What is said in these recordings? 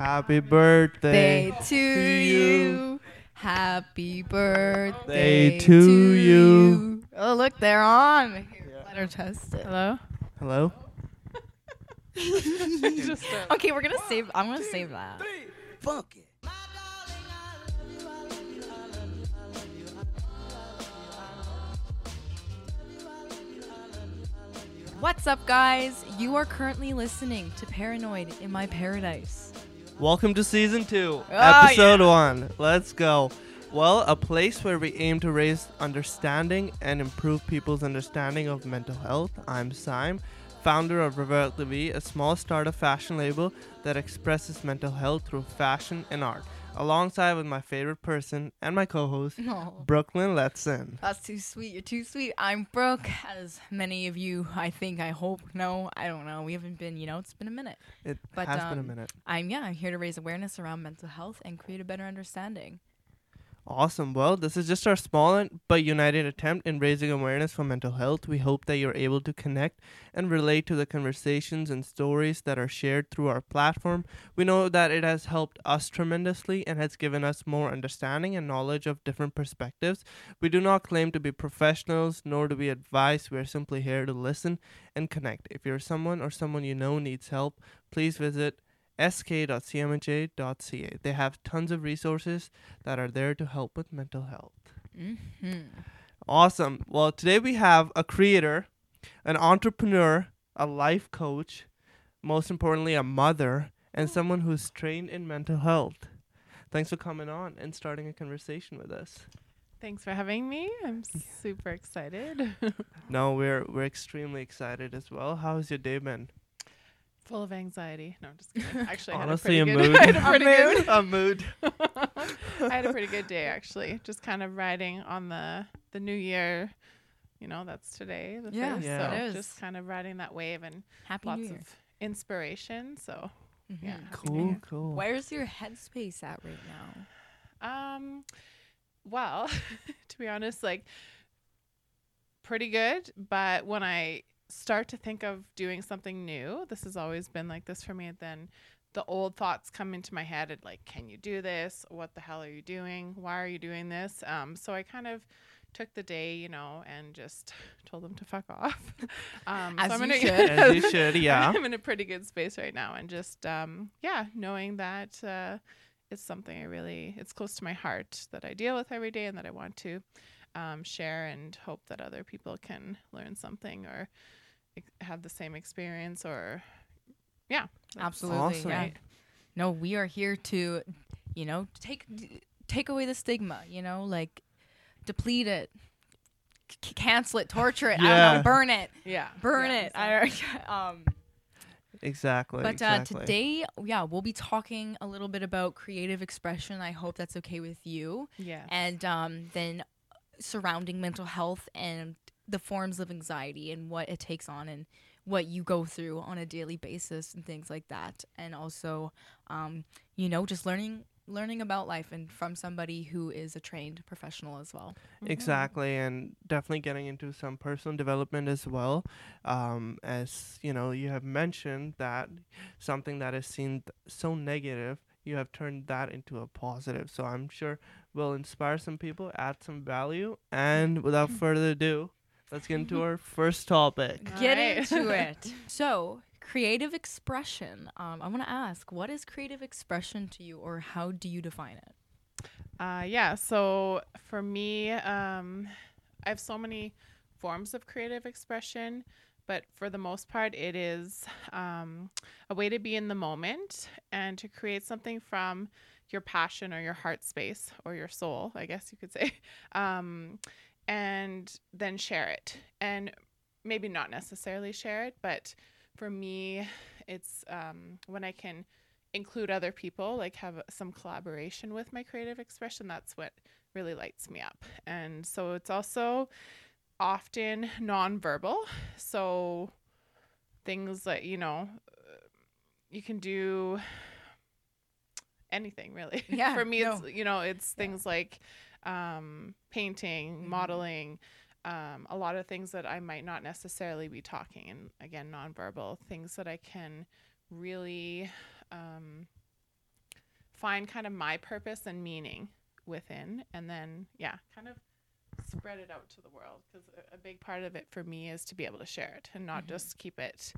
Happy birthday to you. Happy birthday to you. Oh, look, they're on. Here, Let her test it. Hello? Hello? Just Okay, we're gonna save. I'm gonna save that. Funk it. What's up, guys? You are currently listening to Paranoid in My Paradise. Welcome to season two, Ah, episode one. Let's go. Well, a place where we aim to raise understanding and improve people's understanding of mental health. I'm Syme, founder of Revert TV, a small startup fashion label that expresses mental health through fashion and art, alongside with my favorite person and my co-host, No, Brooklyn Letson. that's too sweet. You're too sweet. I'm Brooke, as many of you, I think, I hope, know. I don't know. We haven't been, you know, it's been a minute. It But, has been a um, minute. I'm yeah. I'm here to raise awareness around mental health and create a better understanding. Awesome. Well, this is just our small but united attempt in raising awareness for mental health. We hope that you're able to connect and relate to the conversations and stories that are shared through our platform. We know that it has helped us tremendously and has given us more understanding and knowledge of different perspectives. We do not claim to be professionals nor do we advise. We are simply here to listen and connect. If you're someone or someone you know needs help, please visit sk.cmha.ca. They have tons of resources that are there to help with mental health. Mm-hmm. Awesome. Well, today we have a creator, an entrepreneur, a life coach, most importantly, a mother, and someone who's trained in mental health. Thanks for coming on and starting a conversation with us. thanks for having me. I'm super excited. No, we're we're extremely excited as well. How's your day been? Full of anxiety. No, I'm just kidding. Actually, I Honestly, had a a pretty mood. I had a pretty good a mood. I had a pretty good day actually. Just kind of riding on the the new year. You know, that's today. The Yeah, first, Yeah. so it is. just kind of riding that wave and Happy lots of inspiration. So Mhm. yeah. Happy Cool, cool. Where's your headspace at right now? Um, well, to be honest, like pretty good. But when I start to think of doing something new, this has always been like this for me. Then the old thoughts come into my head. And like, can you do this? What the hell are you doing? Why are you doing this? Um, so I kind of took the day, you know, and just told them to fuck off. um, As I'm you in a- should. As you should, yeah. I'm in a pretty good space right now, and just um, yeah, knowing that uh, it's something I really it's close to my heart that I deal with every day, and that I want to um, share and hope that other people can learn something or ex- have the same experience or yeah, Absolutely. Awesome. Yeah. No, we are here to, you know, take take away the stigma. You know, like deplete it, c- cancel it, torture it. I don't Yeah. know, burn it, yeah, burn yeah, it. exactly. I, um, Exactly. but uh, exactly. today, yeah, we'll be talking a little bit about creative expression. I hope that's okay with you. yeah, and um, then surrounding mental health and the forms of anxiety and what it takes on and what you go through on a daily basis and things like that and also um, you know just learning learning about life and from somebody who is a trained professional as well Mhm. Exactly, and definitely getting into some personal development as well. Um, as you know, you have mentioned that something that is seen th- so negative, you have turned that into a positive. So I'm sure will inspire some people, add some value, and without further ado, let's get into our first topic. Get right. into it so creative expression um, i want to ask what is creative expression to you or how do you define it Uh, yeah. So for me, um, I have so many forms of creative expression, but for the most part, it is um, a way to be in the moment and to create something from your passion or your heart space or your soul, I guess you could say, um, and then share it. And maybe not necessarily share it, but for me, it's um, when I can include other people, like have some collaboration with my creative expression, that's what really lights me up. And so it's also often nonverbal. So things like, you know, uh, you can do anything really. Yeah, For me, no. it's, you know, it's things like um, painting, Mhm. modeling, um, a lot of things that I might not necessarily be talking. And again, nonverbal things that I can really um, find kind of my purpose and meaning within and then yeah kind of spread it out to the world because a, a big part of it for me is to be able to share it and not Mhm. just keep it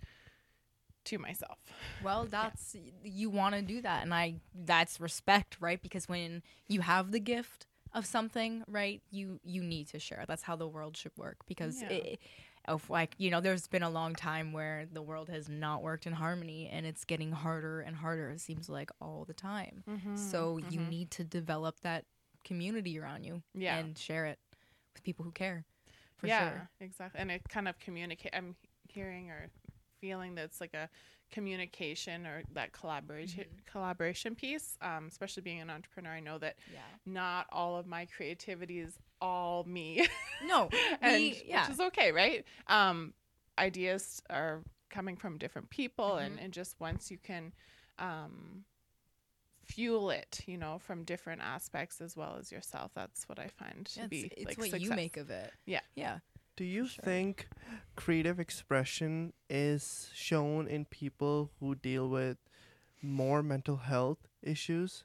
to myself Well, that's you want to do that, and I that's respect, right? Because when you have the gift of something, right, you you need to share. That's how the world should work. Because Yeah. it, of like you know, there's been a long time where the world has not worked in harmony, and it's getting harder and harder. It seems like all the time. So you mhm. need to develop that community around you Yeah. and share it with people who care. For yeah sure. exactly and it kind of communicate i'm hearing or feeling that it's like a communication or that collaboration Mm-hmm. collaboration piece um, especially being an entrepreneur i know that Yeah. not all of my creativity is all me No. and we, yeah. which is okay right um, ideas are coming from different people and, Mm-hmm. and just once you can um, fuel it you know from different aspects as well as yourself that's what i find to it's, be it's like what you make of it. Yeah. Yeah. Do you Sure. think creative expression is shown in people who deal with more mental health issues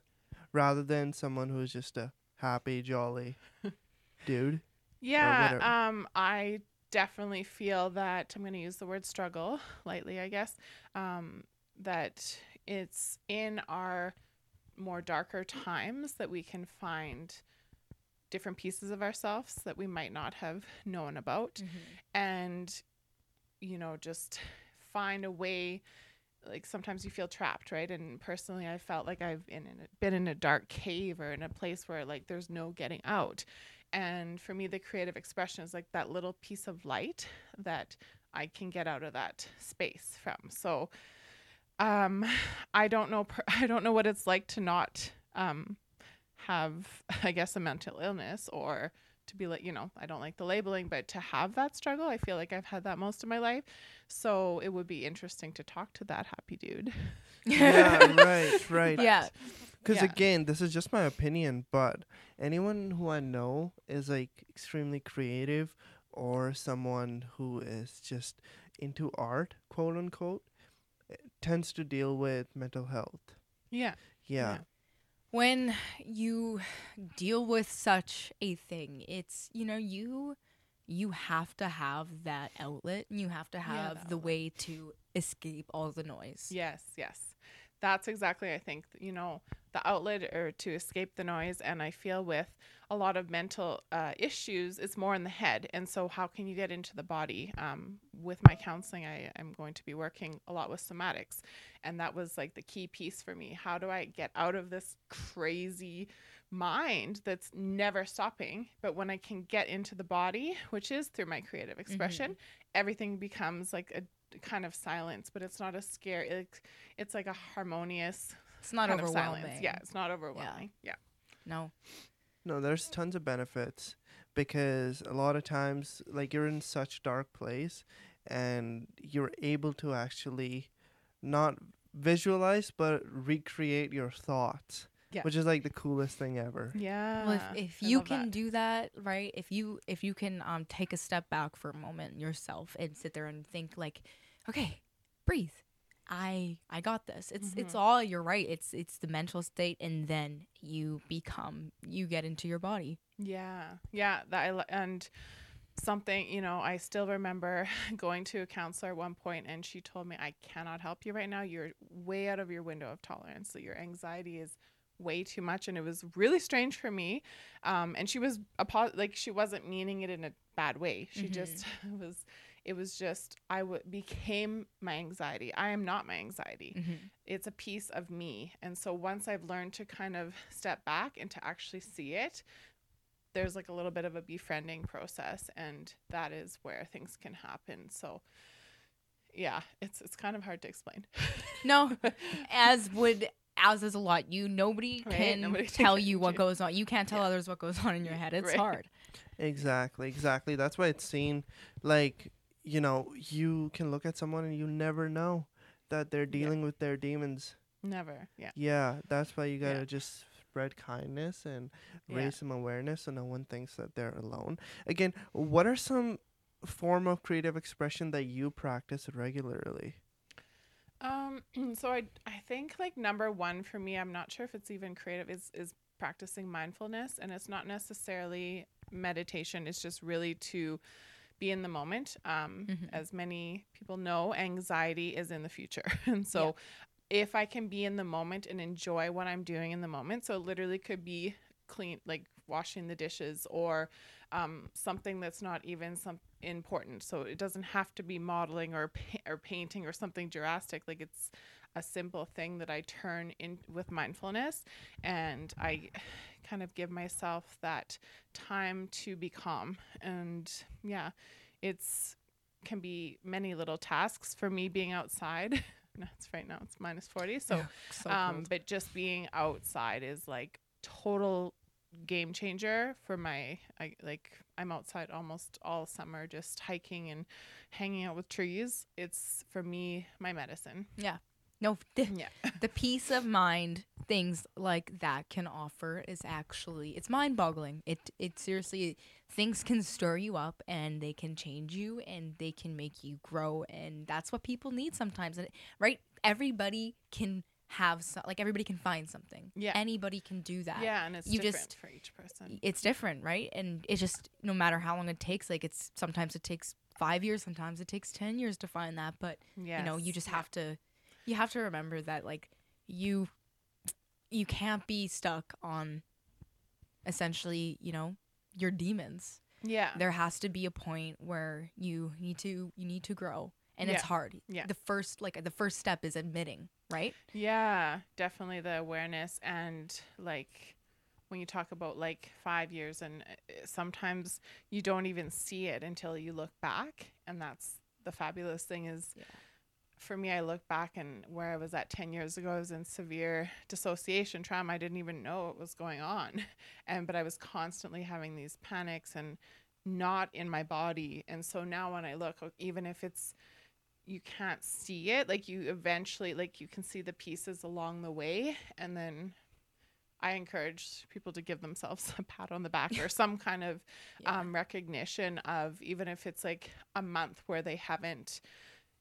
rather than someone who's just a happy, jolly dude? Yeah, um, I definitely feel that I'm going to use the word struggle lightly, I guess. Um, that it's in our more darker times that we can find different pieces of ourselves that we might not have known about, and you know, just find a way. Like sometimes you feel trapped, right? And personally, I felt like I've been in a, been in a dark cave or in a place where like there's no getting out. And for me, the creative expression is like that little piece of light that I can get out of that space from. So, um, I don't know. I don't know what it's like to not um, have, I guess, a mental illness or to be like, you know, I don't like the labeling, but to have that struggle, I feel like I've had that most of my life. So it would be interesting to talk to that happy dude. yeah, right, right. Yeah. Because Yeah. again, this is just my opinion, but anyone who I know is like extremely creative or someone who is just into art, quote unquote, eh, tends to deal with mental health. Yeah. Yeah. When you deal with such a thing it's you know you you have to have that outlet. And you have to have the the way to escape all the noise. Yes, yes. That's exactly, I think, you know, the outlet or to escape the noise. And I feel with a lot of mental uh, issues, it's more in the head. And so, how can you get into the body? Um, with my counseling, I am going to be working a lot with somatics. And that was like the key piece for me. How do I get out of this crazy mind that's never stopping? But when I can get into the body, which is through my creative expression, everything becomes like a kind of silence, but it's not a scare. It's, it's like a harmonious it's not kind of overwhelming silence. Yeah, it's not overwhelming. Yeah. no No, there's tons of benefits because a lot of times, like, you're in such dark place and you're able to actually not visualize but recreate your thoughts, Yeah. which is like the coolest thing ever. Yeah. well, if, if you can that. do that right if you if you can um take a step back for a moment yourself and sit there and think like okay breathe i i got this it's it's Mm-hmm. all you're right it's it's the mental state and then you become you get into your body Yeah, yeah. That I li- and something you know I still remember going to a counselor at one point and she told me I cannot help you right now. You're way out of your window of tolerance. So your anxiety is way too much and it was really strange for me um and she was apo- like she wasn't meaning it in a bad way she Mhm. just was it was just i w- became my anxiety i am not my anxiety it's a piece of me. And so once I've learned to kind of step back and to actually see it, there's like a little bit of a befriending process and that is where things can happen. So yeah, it's it's kind of hard to explain. no as would as is a lot you nobody Right, can nobody tell can you what do- goes on you can't tell Yeah. others what goes on in your head it's Right. hard Exactly, exactly. That's why it's seen like, you know, you can look at someone and you never know that they're dealing with their demons. Never. Yeah. Yeah, that's why you gotta just spread kindness and Yeah. raise some awareness so no one thinks that they're alone. Again, what are some form of creative expression that you practice regularly? Um so I I think like number one for me, I'm not sure if it's even creative, is is practicing mindfulness, and it's not necessarily meditation. It's just really to be in the moment. Um, Mhm. As many people know, anxiety is in the future, and so if I can be in the moment and enjoy what I'm doing in the moment, so it literally could be clean, like washing the dishes or um, something that's not even some important. So it doesn't have to be modeling or pa- or painting or something drastic. Like it's a simple thing that I turn in with mindfulness, and I kind of give myself that time to be calm. And yeah, it's can be many little tasks for me being outside. No, it's right now it's minus 40 so so um, cold. but just being outside is like total game changer for my I like I'm outside almost all summer just hiking and hanging out with trees. It's for me my medicine. Yeah. No, the, Yeah. the peace of mind things like that can offer is actually it's mind-boggling. It it seriously things can stir you up and they can change you and they can make you grow and that's what people need sometimes. And right, everybody can have some, like everybody can find something. Yeah. anybody can do that. Yeah, and it's You different just- for each person. it's different, right? And it's just no matter how long it takes. Like it's sometimes it takes five years, sometimes it takes ten years to find that. But Yeah. you know, you just have to, you have to remember that like you, you can't be stuck on, essentially, you know, your demons. Yeah. There has to be a point where you need to you need to grow, and it's hard. Yeah. The first like the first step is admitting, right? Yeah, definitely the awareness and like when you talk about like 5 years and uh, sometimes you don't even see it until you look back and that's the fabulous thing is Yeah. for me I look back and where I was at 10 years ago I was in severe dissociation trauma I didn't even know what was going on and but I was constantly having these panics and not in my body and so now when I look even if it's you can't see it like you eventually like you can see the pieces along the way and then i encourage people to give themselves a pat on the back or some kind of Yeah. um, recognition of even if it's like a month where they haven't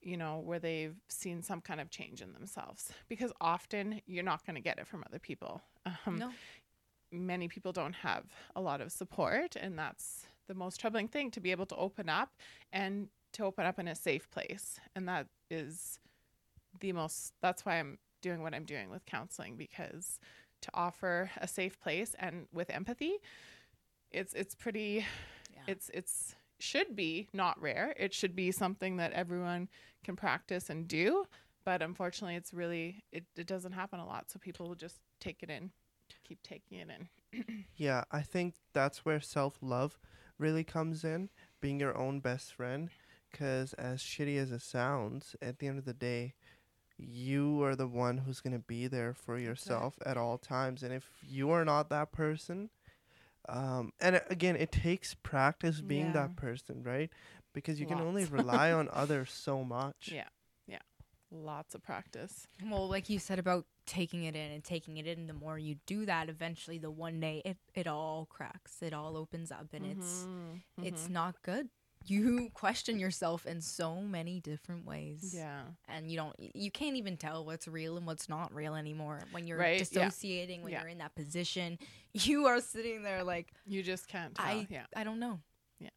you know where they've seen some kind of change in themselves because often you're not going to get it from other people um, no. many people don't have a lot of support and that's the most troubling thing to be able to open up and to open up in a safe place. And that is the most that's why I'm doing what I'm doing with counseling because to offer a safe place and with empathy it's it's pretty Yeah. it's it's should be not rare. It should be something that everyone can practice and do. But unfortunately it's really it, it doesn't happen a lot. So people will just take it in keep taking it in. Yeah, I think that's where self love really comes in, being your own best friend. Because as shitty as it sounds, at the end of the day, you are the one who's going to be there for right. yourself at all times. And if you are not that person, um, and again, it takes practice being Yeah. that person, right? Because you can only rely on others so much. Yeah. Yeah. Lots of practice Well, like you said about taking it in and taking it in, the more you do that, eventually the one day it, it all cracks, it all opens up, and it's Mhm, it's not good. You question yourself in so many different ways, yeah and you don't, you can't even tell what's real and what's not real anymore when you're Right, yeah. dissociating, when Yeah. you're in that position. You are sitting there like, you just can't tell I, yeah I don't know. Yeah.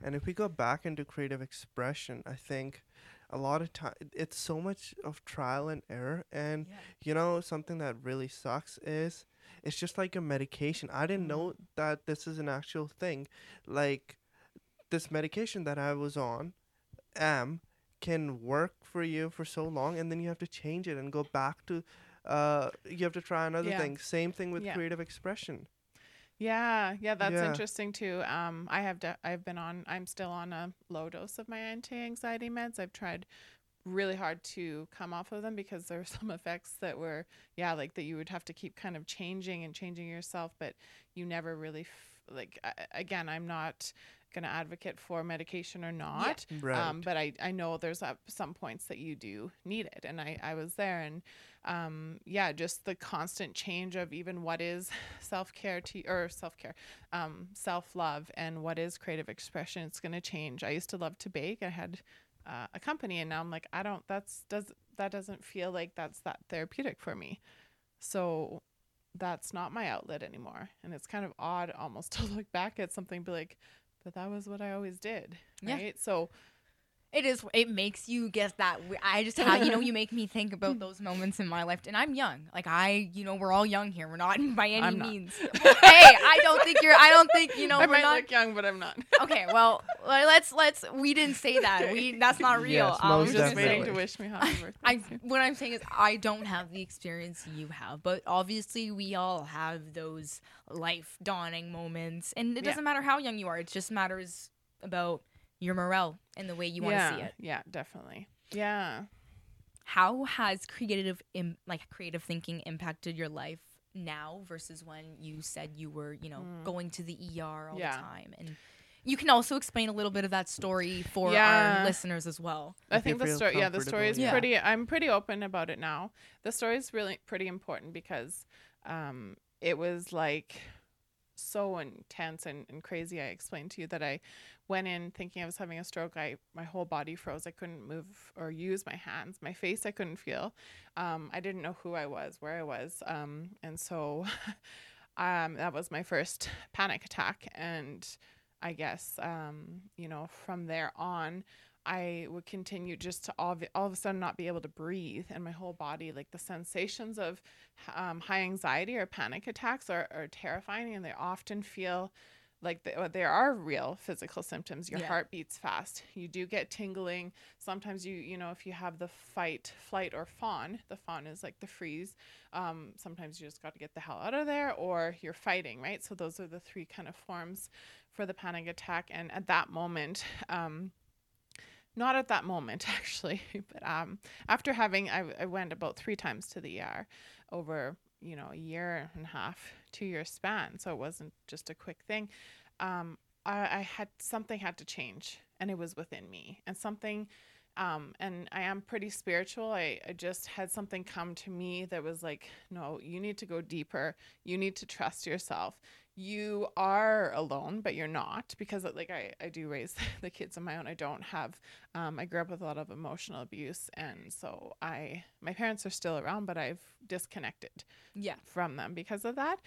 And if we go back into creative expression, I think a lot of time it's so much of trial and error. And you know, something that really sucks is it's just like a medication. I didn't mm-hmm. know that this is an actual thing. Like this medication that I was on, am can work for you for so long, and then you have to change it and go back to. Uh, you have to try another Yeah. thing. Same thing with Yeah. creative expression. Yeah, yeah, that's Yeah. interesting too. Um, I have de- I've been on I'm still on a low dose of my anti-anxiety meds. I've tried really hard to come off of them because there are some effects that were yeah, like that you would have to keep kind of changing and changing yourself, but you never really f- like I, again, I'm not going to advocate for medication or not. Right. Um, but I, I know there's at some points that you do need it. And I, I was there and um, yeah, just the constant change of even what is self care to or self care, um, self love and what is creative expression. It's going to change. I used to love to bake. I had uh, a company and now I'm like, I don't, that's, does, that doesn't feel like that's that therapeutic for me. So that's not my outlet anymore. And it's kind of odd almost to look back at something be like, but that was what I always did. Yeah. Right. So It is. It makes you get that. I just have, you know, you make me think about those moments in my life, and I'm young. Like I, you know, we're all young here. We're not by any I'm not. means. hey, I don't think you're. I don't think you know. I we're might not. look young, but I'm not. okay, well, let's let's. We didn't say that. We that's not real. Yes, Um, I most was just waiting to wish me happy birthday. I what I'm saying is I don't have the experience you have, but obviously we all have those life dawning moments, and it Yeah. doesn't matter how young you are. It just matters about your morale and the way you want to yeah, see it. Yeah, definitely. Yeah. How has creative Im- like creative thinking impacted your life now versus when you said you were, you know, Mm. going to the ER all Yeah. the time and you can also explain a little bit of that story for Yeah. our listeners as well. I If you think the story, yeah, the story is yeah. pretty. I'm pretty open about it now. The story is really pretty important because um, it was like so intense and, and crazy. I explained to you that I went in thinking I was having a stroke. I my whole body froze. I couldn't move or use my hands. My face I couldn't feel. Um, I didn't know who I was, where I was, um, and so um, that was my first panic attack. And I guess um, you know from there on. I would continue just to all of, all of a sudden not be able to breathe, and my whole body, like the sensations of um, high anxiety or panic attacks, are, are terrifying, and they often feel like they, there are real physical symptoms. Your Yeah. heart beats fast. You do get tingling. Sometimes you, you know, if you have the fight, flight, or fawn, the fawn is like the freeze. Um, sometimes you just got to get the hell out of there, or you're fighting, right? So those are the three kind of forms for the panic attack. And at that moment, um, not at that moment actually, but um, after having, I, I went about three times to the ER over, you know, a year and a half, two year span. So it wasn't just a quick thing. Um, I, I had something had to change, and it was within me, and something. Um, and I am pretty spiritual. I, I just had something come to me that was like, no, you need to go deeper. You need to trust yourself you are alone, but you're not because like I, I do raise the kids on my own. I don't have um, I grew up with a lot of emotional abuse and so I my parents are still around, but I've disconnected Yeah. from them because of that.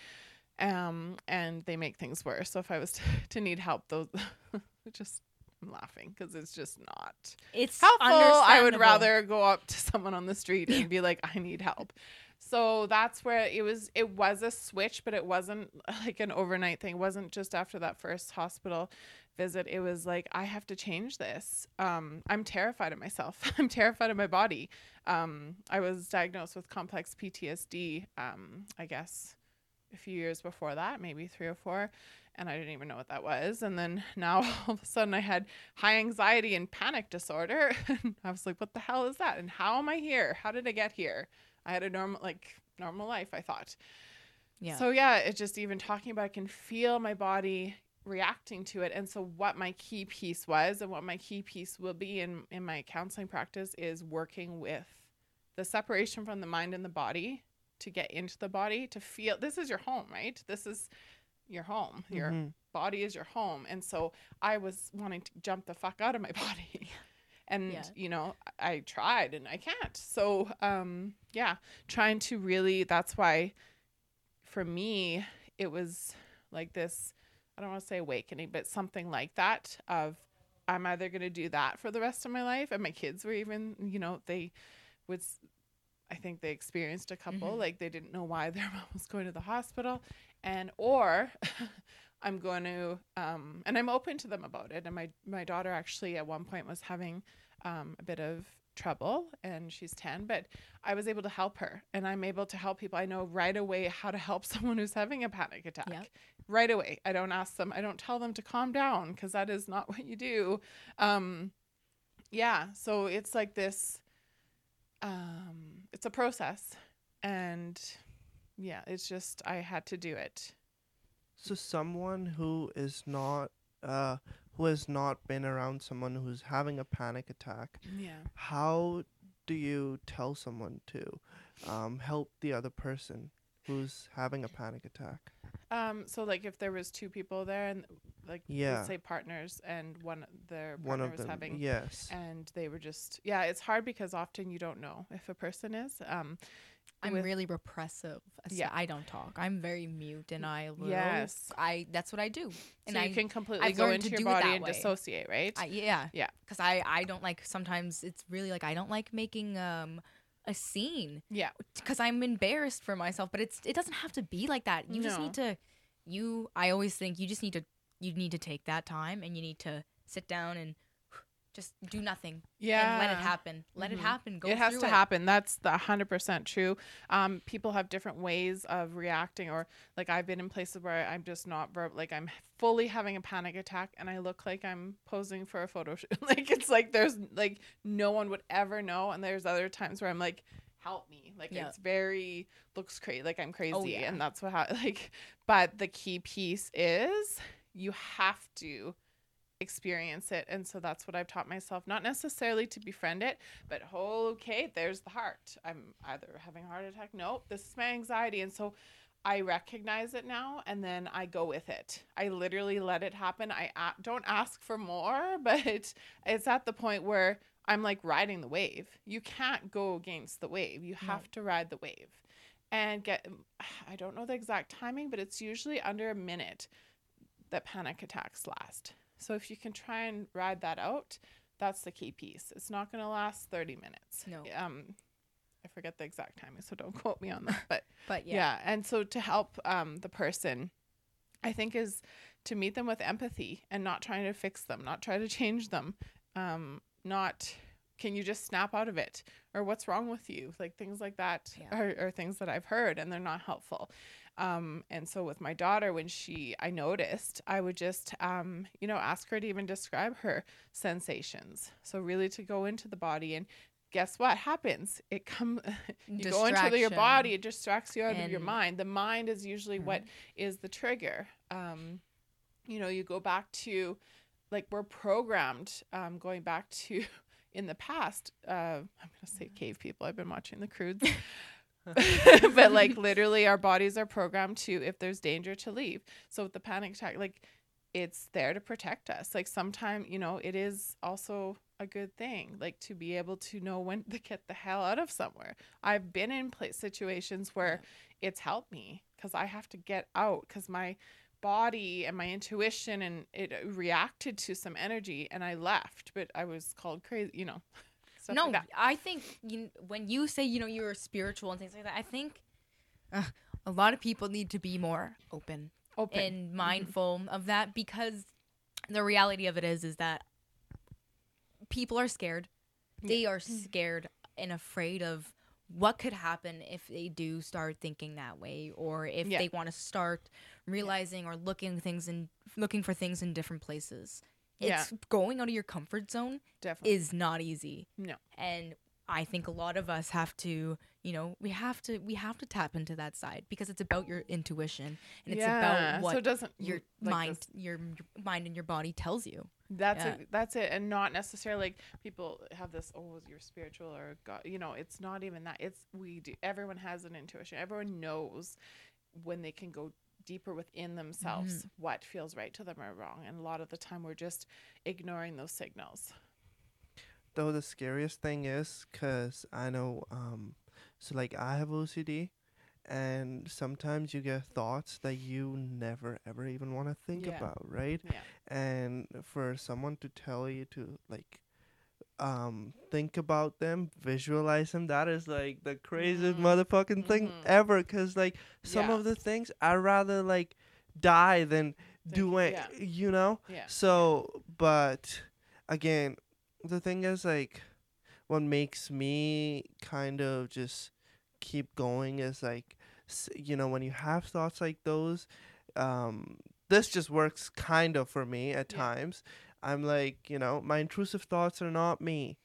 Um and they make things worse. So if I was to, to need help those just I'm laughing because it's just not It's helpful. I would rather go up to someone on the street and be like, I need help. So that's where it was. It was a switch, but it wasn't like an overnight thing. It wasn't just after that first hospital visit. It was like I have to change this. Um, I'm terrified of myself. I'm terrified of my body. Um, I was diagnosed with complex PTSD. Um, I guess a few years before that, maybe three or four, and I didn't even know what that was. And then now all of a sudden I had high anxiety and panic disorder. And I was like, what the hell is that? And how am I here? How did I get here? I had a normal like normal life, I thought. Yeah. So yeah, it just even talking about I can feel my body reacting to it. And so what my key piece was and what my key piece will be in, in my counseling practice is working with the separation from the mind and the body to get into the body to feel this is your home, right? This is your home. Your Mhm. body is your home. And so I was wanting to jump the fuck out of my body. And Yeah. you know, I tried and I can't. So um yeah, trying to really that's why for me it was like this I don't want to say awakening, but something like that of I'm either going to do that for the rest of my life and my kids were even, you know, they would i think they experienced a couple Mhm. like they didn't know why their mom was going to the hospital and or I'm going to um and I'm open to them about it. And my my daughter actually at one point was having um a bit of trouble and she's 10 but I was able to help her and I'm able to help people. I know right away how to help someone who's having a panic attack. Yep. right away. I don't ask them I don't tell them to calm down because that is not what you do. Um yeah so it's like this um it's a process and yeah it's just I had to do it So someone who is not uh who has not been around someone who's having a panic attack, yeah how do you tell someone to um, help the other person who's having a panic attack? Um, so like if there was two people there and like Yeah. let's say partners and one their partner One of was them. having yes. and they were just yeah, it's hard because often you don't know if a person is. Um I'm with- really repressive. So Yeah. I don't talk. I'm very mute, and I will. Yes. I that's what I do. And so I can completely I've go into your body and way. dissociate, right? I, yeah. Yeah. Because I, I don't like, sometimes it's really like, I don't like making um a scene yeah. because I'm embarrassed for myself, but it's, it doesn't have to be like that. You just need to, you, I always think you just need to, you need to take that time and you need to sit down and just do nothing Yeah. and let it happen. Let Mhm. it happen. Go it has to happen. That's the hundred percent true. Um, people have different ways of reacting, or like I've been in places where I'm just not verb, like I'm fully having a panic attack, and I look like I'm posing for a photo shoot. like it's like there's like no one would ever know, and there's other times where I'm like, help me, like it's very looks crazy, like I'm crazy, Oh, yeah. and that's what ha- like. But the key piece is you have to experience it and so that's what i've taught myself not necessarily to befriend it but oh, okay there's the heart. I'm either having a heart attack nope this is my anxiety and so i recognize it now and then i go with it. I literally let it happen. I a- don't ask for more but it's at the point where i'm like riding the wave. You can't go against the wave. You No. have to ride the wave. And get i don't know the exact timing but it's usually under a minute that panic attacks last. So if you can try and ride that out, that's the key piece. It's not going to last 30 minutes. No. Um I forget the exact timing, so don't quote me on that. But But yeah. yeah. and so to help um the person I think is to meet them with empathy and not trying to fix them, not try to change them. Um not can you just snap out of it or what's wrong with you? Like things like that Yeah. are, are things that I've heard and they're not helpful um and so with my daughter when she i noticed i would just um you know ask her to even describe her sensations. So really to go into the body and guess what happens? It come you go into your body it distracts you out of your mind. The mind is usually what Mhm. is the trigger. Um you know you go back to like we're programmed um going back to in the past uh i'm gonna say cave people i've been watching the Croods but like literally our bodies are programmed to if there's danger to leave. So with the panic attack like it's there to protect us. Like sometimes you know it is also a good thing like to be able to know when to get the hell out of somewhere. I've been in place situations where it's helped me because i have to get out because my body and my intuition and it uh, reacted to some energy and i left but i was called crazy you know no, like. I think you, when you say you know you're spiritual and things like that, I think uh, a lot of people need to be more open, open and mindful of that because the reality of it is is that people are scared. They are scared and afraid of what could happen if they do start thinking that way or if Yeah. they want to start realizing or looking things and looking for things in different places. Yeah. It's going out of your comfort zone definitely is not easy no and i think a lot of us have to you know we have to we have to tap into that side because it's about your intuition and it's Yeah, about so what it doesn't your like mind this- your, your mind and your body tells you That's Yeah. it. That's it, and not necessarily like people have this. Oh, you're spiritual or God. You know, it's not even that. It's we do. Everyone has an intuition. Everyone knows when they can go deeper within themselves Mm-hmm. what feels right to them or wrong. And a lot of the time, we're just ignoring those signals. Though the scariest thing is, cause I know, um, so like I have OCD, and sometimes you get thoughts that you never ever even want to think Yeah. about, right? Yeah. and for someone to tell you to like um think about them visualize them that is like the craziest Mhm. motherfucking thing Mhm. ever because like some Yeah. of the things i'd rather like die than do it yeah. you know Yeah. so but again the thing is like what makes me kind of just keep going is like you know when you have thoughts like those um this just works kind of for me at times i'm like you know my intrusive thoughts are not me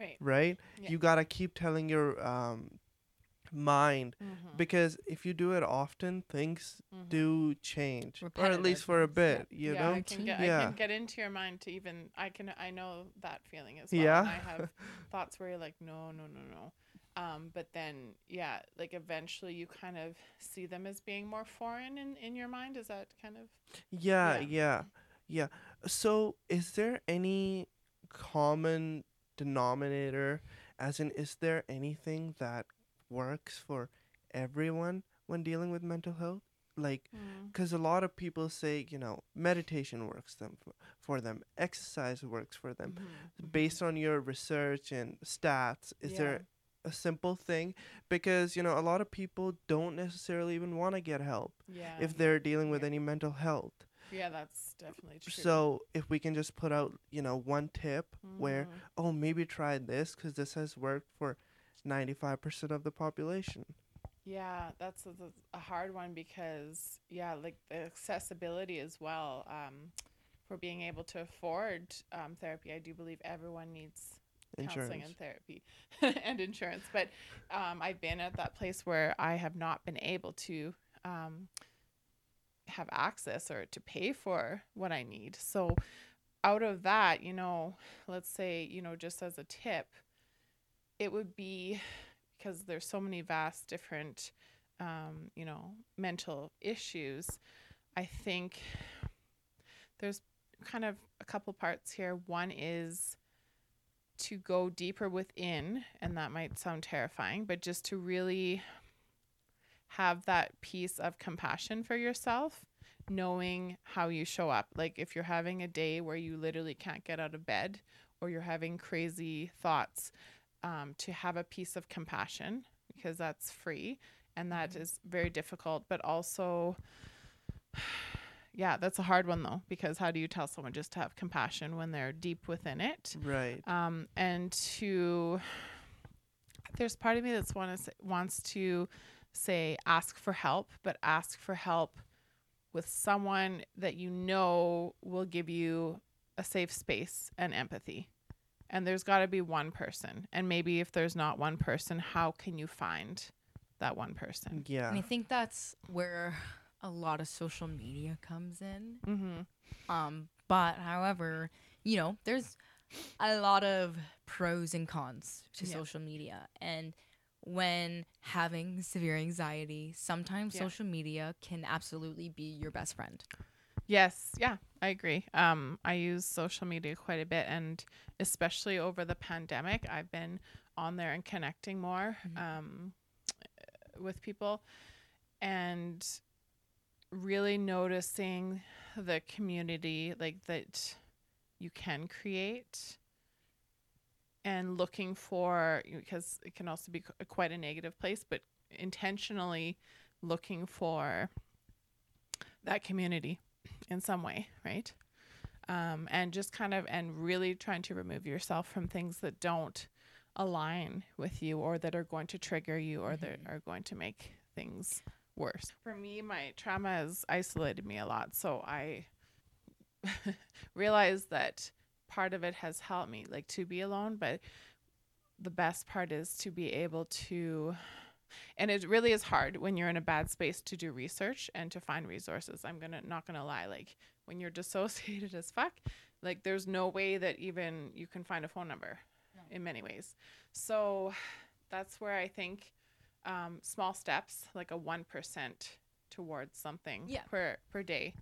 Right. right Yeah. you got to keep telling your um mind Mhm. because if you do it often things Mhm. do change or at least for a bit yeah. you yeah, know I can get Yeah. I can get into your mind to even I can I know that feeling as well. Yeah. And I have thoughts where you're like, no, no, no, no. Um, but then, yeah, like eventually you kind of see them as being more foreign in, in your mind. Is that kind of? Yeah, Yeah. yeah, yeah. So, is there any common denominator? As in, is there anything that works for everyone when dealing with mental health? Like, mm. because a lot of people say, you know, meditation works them for, for them, exercise works for them. Mm-hmm. Based on your research and stats, is there a simple thing? Because you know, a lot of people don't necessarily even want to get help Yeah. if they're dealing with Yeah. any mental health. Yeah, that's definitely true. So if we can just put out, you know, one tip where, Mhm. oh, maybe try this because this has worked for 95% of the population. Yeah, that's a, a hard one because yeah, like the accessibility as well. Um, for being able to afford um, therapy, I do believe everyone needs counseling and therapy and insurance. But um, I've been at that place where I have not been able to um, have access or to pay for what I need. So out of that, you know, let's say, you know, just as a tip, it would be because there's so many vast different um, you know, mental issues. I think there's kind of a couple parts here. One is to go deeper within, and that might sound terrifying, but just to really have that piece of compassion for yourself, knowing how you show up. Like if you're having a day where you literally can't get out of bed or you're having crazy thoughts, um, to have a piece of compassion because that's free and that is very difficult, but also yeah, that's a hard one though, because how do you tell someone just to have compassion when they're deep within it? Right. um, and to there's part of me that's want to wants to say ask for help, but ask for help with someone that you know will give you a safe space and empathy. And there's got to be one person. And maybe if there's not one person, how can you find that one person? Yeah. And I think that's where a lot of social media comes in. Mm-hmm. Um, but however, you know, there's a lot of pros and cons to Yeah. social media. And when having severe anxiety, sometimes Yeah. social media can absolutely be your best friend. Yes, yeah, I agree. Um, I use social media quite a bit, and especially over the pandemic, I've been on there and connecting more Mhm. um, with people, and really noticing the community like that you can create, and looking for because it can also be quite a negative place, but intentionally looking for that community in some way, right? Um, and just kind of and really trying to remove yourself from things that don't align with you or that are going to trigger you or that are going to make things worse. For me, my trauma has isolated me a lot, so I realized that part of it has helped me like to be alone, but the best part is to be able to and it really is hard when you're in a bad space to do research and to find resources. I'm gonna not gonna lie like when you're dissociated as fuck like there's no way that even you can find a phone number in many ways. So that's where i think um, small steps like a 1% towards something Yeah. per per day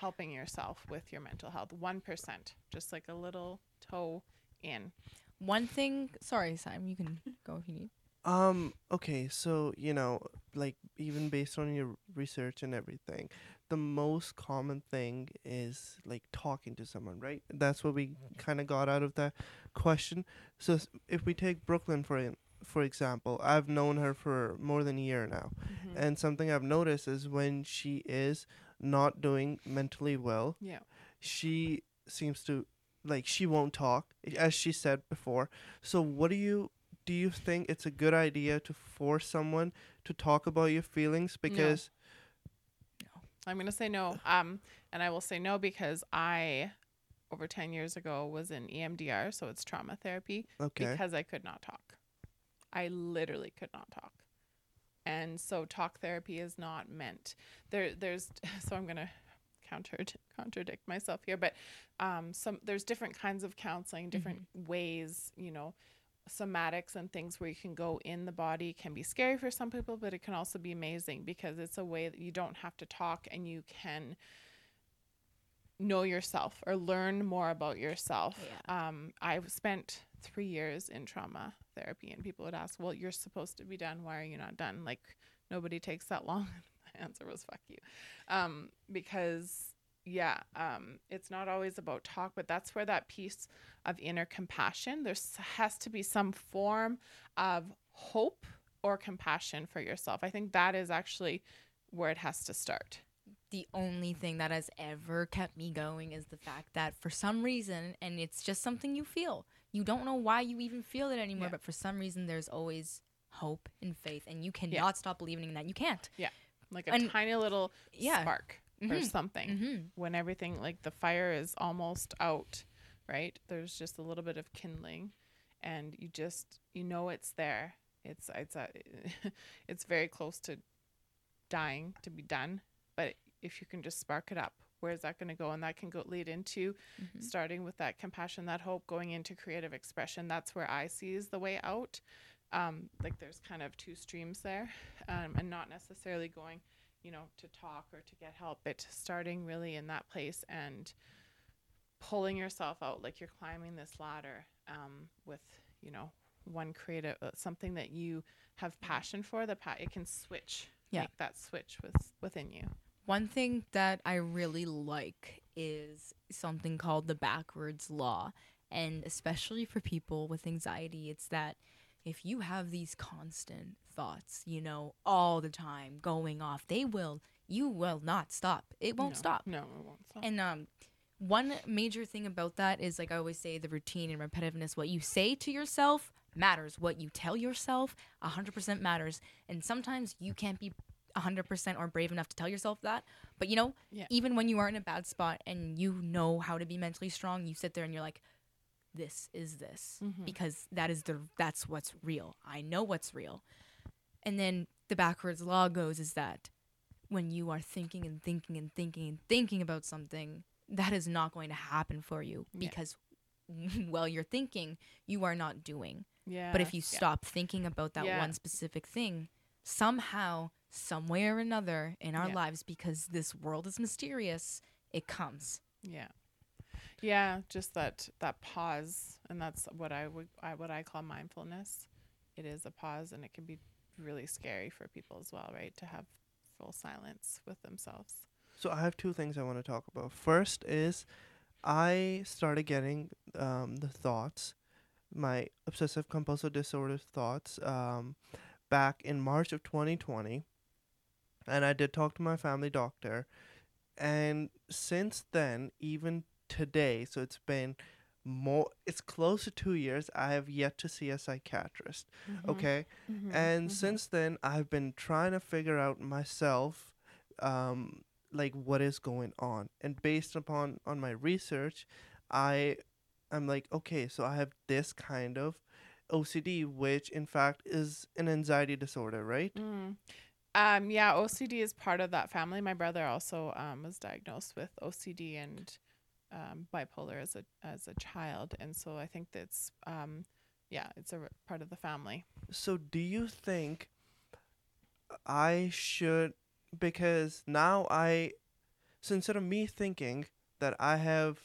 helping yourself with your mental health 1% just like a little toe in One thing, sorry, Sam, you can go if you need. Um. Okay. So you know, like even based on your research and everything, the most common thing is like talking to someone, right? That's what we kind of got out of that question. So if we take Brooklyn for in- for example, I've known her for more than a year now, and something I've noticed is when she is not doing mentally well, yeah she seems to like she won't talk as she said before so what do you do you think it's a good idea to force someone to talk about your feelings because no, I'm going to say no. Um, and I will say no because I, over 10 years ago, was in EMDR, so it's trauma therapy, okay because I could not talk. I literally could not talk. And so talk therapy is not meant. There, there's, so I'm going to counter contradict myself here, but um, some there's different kinds of counseling, different ways, you know. somatics and things where you can go in the body can be scary for some people, but it can also be amazing because it's a way that you don't have to talk and you can know yourself or learn more about yourself. Yeah. Um, I've spent three years in trauma therapy, and people would ask, "Well, you're supposed to be done. Why are you not done?" Like nobody takes that long. the answer was, "Fuck you," um, because yeah, um, it's not always about talk, but that's where that piece of inner compassion. There has to be some form of hope or compassion for yourself. I think that is actually where it has to start the only thing that has ever kept me going is the fact that for some reason, and it's just something you feel, you don't know why you even feel it anymore, Yeah. but for some reason, there's always hope and faith, and you cannot stop believing in that. You can't. Yeah, like a And- tiny little Yeah. spark or Mhm. something Mm-hmm. when everything like the fire is almost out right there's just a little bit of kindling and you just you know it's there it's it's a, it's very close to dying to be done but if you can just spark it up where's that going to go? And that can go lead into Mhm. starting with that compassion that hope going into creative expression. That's where i see is the way out. Um, like there's kind of two streams there um, and not necessarily going you know to talk or to get help but starting really in that place and pulling yourself out like you're climbing this ladder um, with you know one creative uh, something that you have passion for the pa- it can switch Yeah. make that switch with within you One thing that I really like is something called the backwards law. And especially for people with anxiety, it's that if you have these constant thoughts, you know, all the time going off, they will, you will not stop. It won't No, stop. no it won't stop And um, one major thing about that is like I always say, the routine and repetitiveness. What you say to yourself matters. What you tell yourself, hundred percent matters. And sometimes you can't be hundred percent or brave enough to tell yourself that. But you know, Yeah. even when you are in a bad spot and you know how to be mentally strong, you sit there and you're like, "This is this," Mhm. because that is the that's what's real. I know what's real. And then the backwards law goes is that when you are thinking and thinking and thinking and thinking about something, that is not going to happen for you Yeah. because while you're thinking, you are not doing. yeah But if you yeah. stop thinking about that Yeah. one specific thing, somehow, some way or another in our Yeah. lives, because this world is mysterious, it comes. Yeah. Yeah, just that that pause and that's what I would I what I call mindfulness. It is a pause and it can be really scary for people as well, right? To have full silence with themselves. So I have two things I want to talk about. First is I started getting um, the thoughts, my obsessive compulsive disorder thoughts, um, back in March of 2020. And I did talk to my family doctor. And since then, even today, so it's been more, it's close to two years, I have yet to see a psychiatrist. Okay. Mhm, And mhm. since then, I've been trying to figure out myself, um, like what is going on. And based upon on my research, I, I'm like, okay, so I have this kind of OCD, which in fact is an anxiety disorder, right? Mm. Um, yeah, OCD is part of that family. My brother also um, was diagnosed with OCD and um, bipolar as a as a child, and so I think that's um, yeah, it's a r- part of the family. So do you think I should because now I so instead of me thinking that I have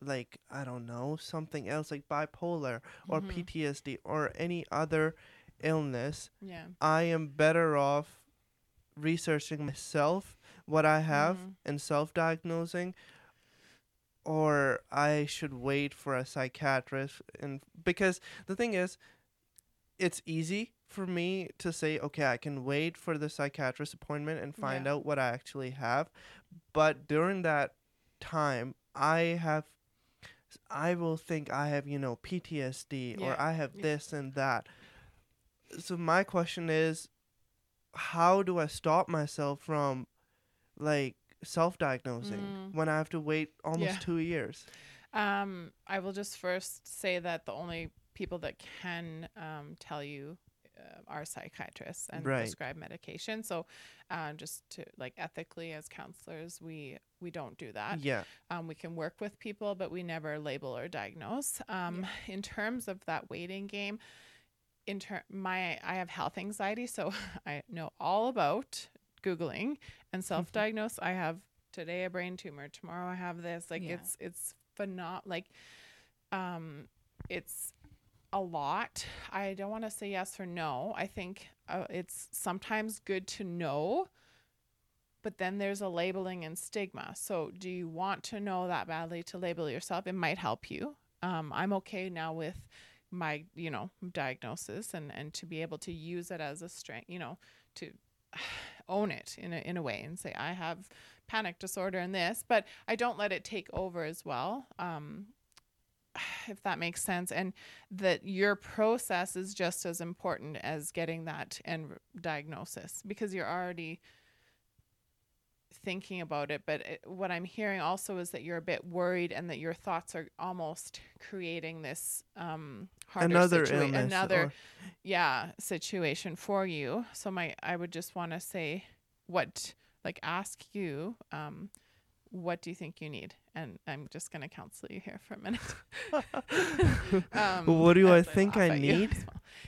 like I don't know something else like bipolar or Mhm. PTSD or any other illness, Yeah. I am better off researching myself what I have Mhm. and self-diagnosing or I should wait for a psychiatrist and because the thing is it's easy for me to say okay I can wait for the psychiatrist appointment and find Yeah. out what I actually have but during that time I have I will think I have you know PTSD or I have Yeah. this and that so my question is how do I stop myself from like self-diagnosing Mm. when I have to wait almost Yeah. 2 years Um, I will just first say that the only people that can um, tell you uh, are psychiatrists and Right. prescribe medication. So, uh, just to like ethically as counselors, we we don't do that. yeah Um, we can work with people, but we never label or diagnose. Um, In terms of that waiting game, in ter- my I have health anxiety, so I know all about googling and self-diagnose. I have today a brain tumor, tomorrow I have this. Like Yeah. it's it's phenom like um it's a lot. I don't want to say yes or no. I think uh, it's sometimes good to know, but then there's a labeling and stigma. So, do you want to know that badly to label yourself? It might help you. Um, I'm okay now with my, you know, diagnosis and and to be able to use it as a strength, you know, to own it in a in a way and say I have panic disorder and this, but I don't let it take over as well. Um, if that makes sense and that your process is just as important as getting that end diagnosis because you're already thinking about it but it, what i'm hearing also is that you're a bit worried and that your thoughts are almost creating this um harder another situa- illness. another or- yeah situation for you so my i would just want to say what like ask you um what do you think you need and i'm just going to counsel you here for a minute um, What do I think I need?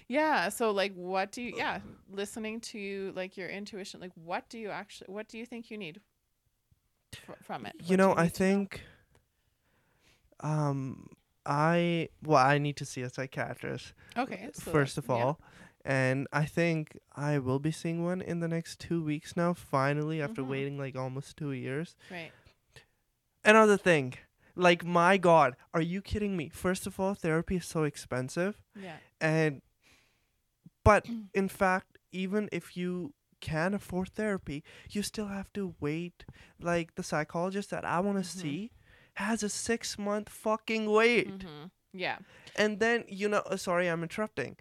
yeah so like what do you yeah listening to like your intuition like what do you actually what do you think you need fr- from it What you know, I need to think um I well, I need to see a psychiatrist okay so first of yeah. all. And I think I will be seeing one in the next two weeks now, finally, after Mhm. waiting like almost two years. right Another thing, like, my God, are you kidding me? First of all, therapy is so expensive. yeah And, but in fact, even if you can afford therapy, you still have to wait. Like, the psychologist that I want to Mhm. see has a six month fucking wait. hmm yeah And then, you know, uh, sorry, I'm interrupting.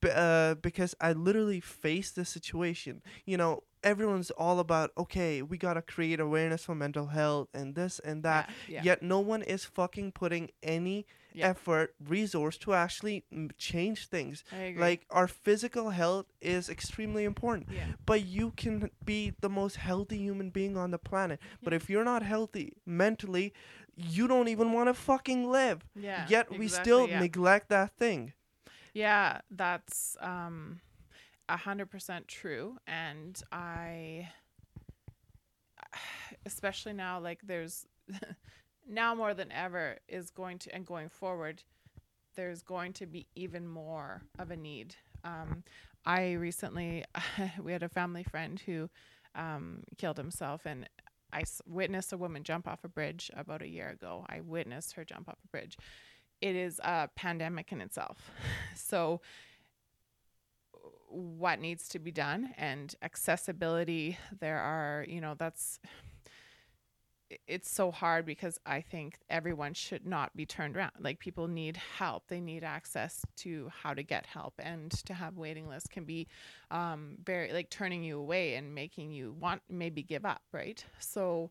B- uh, because I literally faced this situation. You know, everyone's all about, okay, we gotta create awareness for mental health and this and that. yeah, yeah. Yet no one is fucking putting any Yeah. effort, resource to actually change things. Like, our physical health is extremely important. yeah But you can be the most healthy human being on the planet. But if you're not healthy mentally, you don't even want to fucking live. yeah Yet we still yeah. neglect that thing. Yeah, that's um a hundred percent true. And I especially now like there's now more than ever is going to and going forward, there's going to be even more of a need. Um I recently we had a family friend who um killed himself and I s- witnessed a woman jump off a bridge about a year ago. I witnessed her jump off a bridge. It is a pandemic in itself. So, what needs to be done and accessibility, there are, you know, that's it's so hard because I think everyone should not be turned around. Like people need help. They need access to how to get help and to have waiting lists can be um, very like turning you away and making you want maybe give up, right? So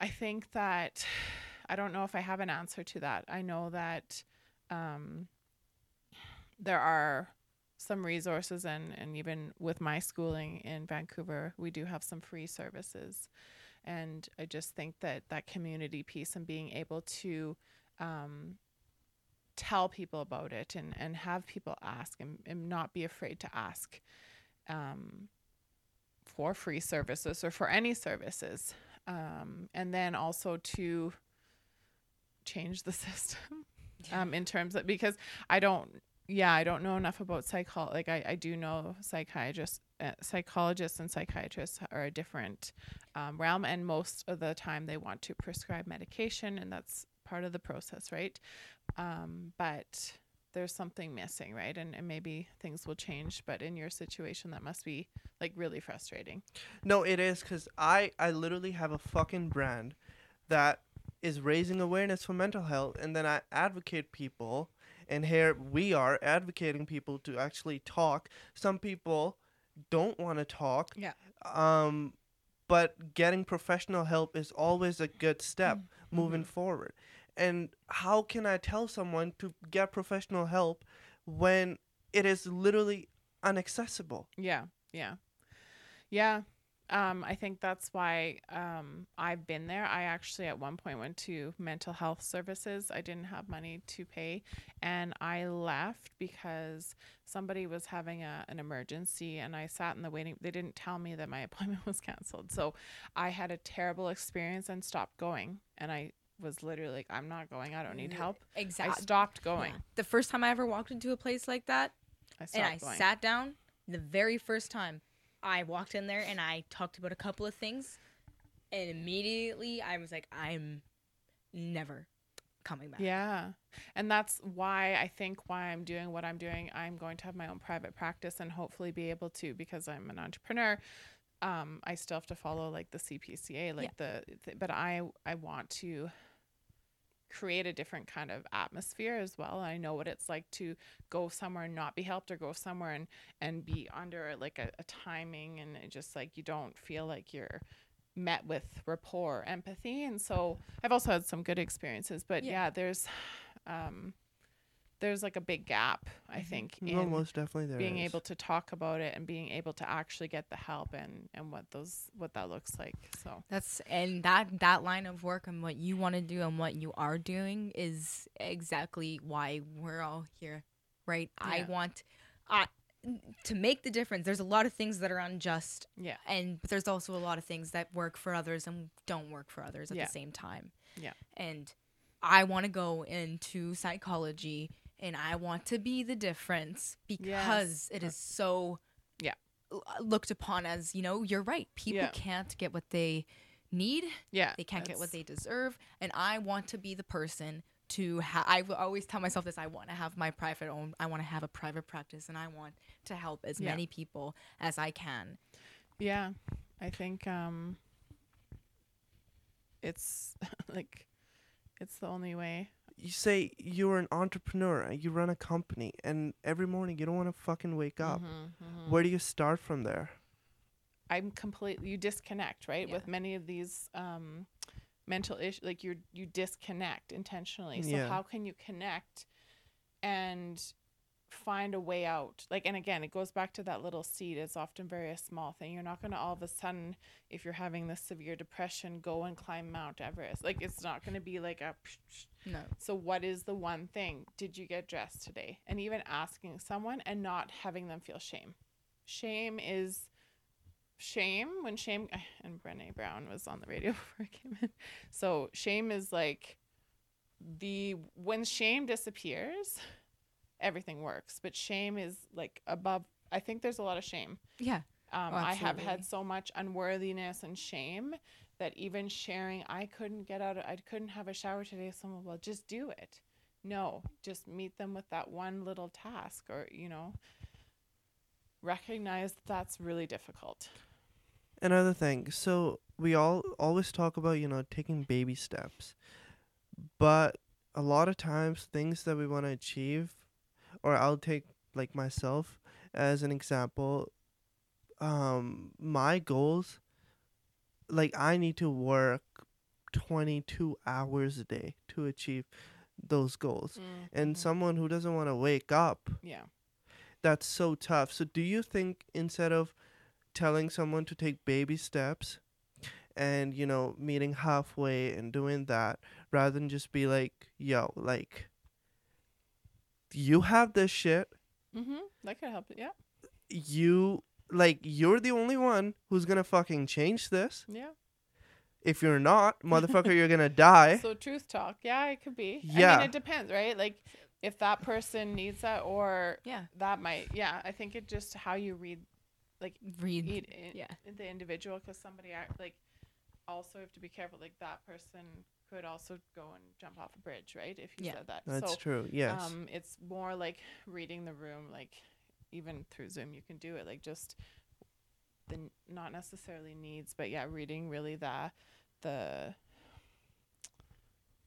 I think that I don't know if I have an answer to that. I know that um, there are some resources and, and even with my schooling in Vancouver, we do have some free services. And I just think that that community piece and being able to um, tell people about it and, and have people ask and, and not be afraid to ask um, for free services or for any services. Um, and then also to change the system um, in terms of because I don't yeah I don't know enough about psycho like I, I do know psychiatrists uh, psychologists and psychiatrists are a different um, realm and most of the time they want to prescribe medication and that's part of the process right? Um, but there's something missing right? And, and maybe things will change but in your situation that must be like really frustrating. No, it is because I I literally have a fucking brand that is raising awareness for mental health, and then I advocate people, and here we are advocating people to actually talk. Some people don't want to talk. Yeah. Um, but getting professional help is always a good step Mm-hmm. moving forward. And how can I tell someone to get professional help when it is literally inaccessible? Yeah, yeah, yeah. Um, I think that's why um, I've been there. I actually at one point went to mental health services. I didn't have money to pay, and I left because somebody was having a, an emergency, and I sat in the waiting. They didn't tell me that my appointment was canceled, so I had a terrible experience and stopped going. And I was literally like, "I'm not going. I don't need help." Exactly. I stopped going. The first time I ever walked into a place like that, I stopped and I going. sat down, the very first time I walked in there and I talked about a couple of things, and immediately I was like, I'm never coming back. Yeah. And that's why I think why I'm doing what I'm doing. I'm going to have my own private practice and hopefully be able to because I'm an entrepreneur. Um, I still have to follow like the CPCA, like the, th- but I I want to create a different kind of atmosphere as well. I know what it's like to go somewhere and not be helped or go somewhere and and be under like a, a timing and it just like you don't feel like you're met with rapport empathy and so i've also had some good experiences but Yeah. yeah, there's um there's like a big gap i Mhm. think No, in most definitely there being is. able to talk about it and being able to actually get the help and and what those what that looks like so That's and that that line of work and what you want to do and what you are doing is exactly why we're all here, right? I want I to make the difference. There's a lot of things that are unjust yeah and but there's also a lot of things that work for others and don't work for others at Yeah. the same time. Yeah. And I want to go into psychology and I want to be the difference because it is so Yeah. looked upon as, you know, you're right. People Yeah. can't get what they need. yeah They can't get what they deserve and I want to be the person to ha- I will always tell myself this I want to have my private own I want to have a private practice and I want to help as Yeah. many people as I can. yeah i think um it's like it's the only way you say you're an entrepreneur, and you run a company, and every morning you don't want to fucking wake up. Mhm, mhm. Where do you start from there? I'm completely you disconnect right Yeah. with many of these um, mental issues. Like you're you disconnect intentionally. So Yeah. how can you connect and find a way out? Like and again, it goes back to that little seed. It's often very a small thing. You're not going to all of a sudden, if you're having this severe depression, go and climb Mount Everest. Like it's not going to be like a. No. So what is the one thing? Did you get dressed today? And even asking someone and not having them feel shame. Shame is shame when shame and Brene Brown was on the radio before I came in. So shame is like the when shame disappears, everything works. But shame is like above I think there's a lot of shame. Yeah. Um, Oh, I have had so much unworthiness and shame that even sharing, I couldn't get out, of, I couldn't have a shower today. Someone, well, just do it. No, just meet them with that one little task or, you know, recognize that that's really difficult. Another thing, so we all always talk about, you know, taking baby steps. But a lot of times things that we want to achieve or I'll take like myself as an example, um my goals like I need to work 22 hours a day to achieve those goals. And Mhm. someone who doesn't want to wake up yeah. that's so tough. So do you think instead of telling someone to take baby steps and you know meeting halfway and doing that rather than just be like, yo, like you have this shit, Mm-hmm. That could help. Yeah. you like you're the only one who's going to fucking change this. Yeah. If you're not, motherfucker, you're going to die. So truth talk. Yeah, it could be. I Yeah. mean, it depends, right? Like if that person needs that or Yeah. that might, yeah, I think it just how you read, like Read. eat in, yeah. the individual because somebody act, like also have to be careful like that person could also go and jump off a bridge right if you Yeah. said that That's so true. Yes. um it's more like reading the room like even through zoom you can do it like just the n- not necessarily needs but yeah reading really the the